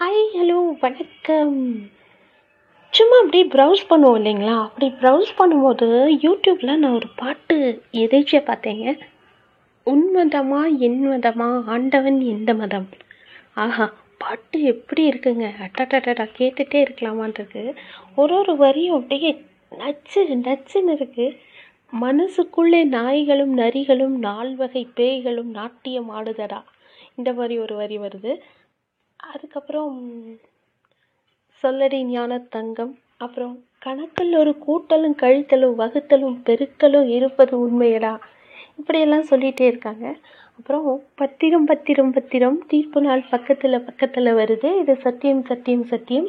Hi hello வணக்கம். சும்மா அப்படியே ப்ரௌஸ் பண்ணுவோம் இல்லைங்களா? அப்படி ப்ரௌஸ் பண்ணும்போது யூடியூப்பில் நான் ஒரு பாட்டு எதேச்சியாக பார்த்தேங்க. உன்மதமா என் மதமா ஆண்டவன் எந்த மதம் ஆஹா பாட்டு எப்படி இருக்குங்க? அட்டடடா கேட்டுகிட்டே இருக்கலாமான்றது. ஒரு ஒரு வரியும் அப்படியே நச்சு நச்சுன்னு இருக்குது மனசுக்குள்ளே நாய்களும் நரிகளும் நால்வகை பேய்களும் நாட்டியம் ஆடுதடா. இந்த மாதிரி ஒரு வரி வருது. அதுக்கப்புறம் சொல்லடி ஞான தங்கம். அப்புறம் கணக்கில் ஒரு கூட்டலும் கழித்தலும் வகுத்தலும் பெருக்கலும் இருப்பது உண்மையடா? இப்படியெல்லாம் சொல்லிகிட்டே இருக்காங்க. அப்புறம் பத்திரம் பத்திரம் பத்திரம் தீர்ப்பு நாள் பக்கத்தில் பக்கத்தில் வருது. இது சத்தியம் சத்தியம் சத்தியம்.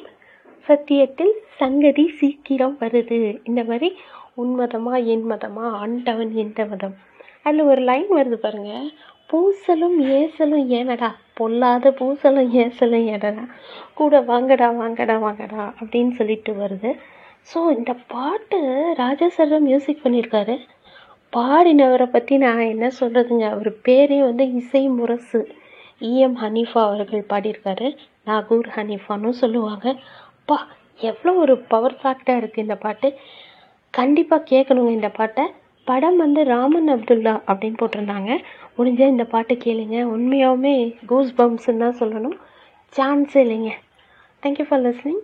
சத்தியத்தில் சங்கதி சீக்கிரம் வருது. இந்த மாதிரி உன்மதமா என் மதமா ஆண்டவன் எந்த மதம். அதில் ஒரு லைன் வருது பாருங்கள் பூசலும் ஏசலும் ஏனடா? பொல்லாத பூசலும் ஏசலும் ஏனடா? கூட வாங்கடா வாங்கடா வாங்கடா அப்படின்னு சொல்லிட்டு வருது. ஸோ இந்த பாட்டு ராஜா சார் தான் மியூசிக் பண்ணியிருக்காரு. பாடினவரை பற்றி நான் என்ன சொல்கிறதுங்க அவர் பேரே வந்து இசை முரசு. இஎம் ஹனீஃபா அவர்கள் பாடியிருக்காரு. நாகூர் ஹனீஃபான்னு சொல்லுவாங்க. அப்பா எவ்வளோ ஒரு பவர் ஃபேக்டாக இருக்குது இந்த பாட்டு. கண்டிப்பாக கேட்கணுங்க இந்த பாட்டை. படம் வந்து ராமன் அப்துல்லா அப்படின்னு போட்டிருந்தாங்க. முடிஞ்சால் இந்த பாட்டு கேளுங்க. உண்மையாகவுமே கூஸ் பம்ப்ஸ்ன்னு தான் சொல்லணும். சான்ஸே இல்லைங்க. Thank you for listening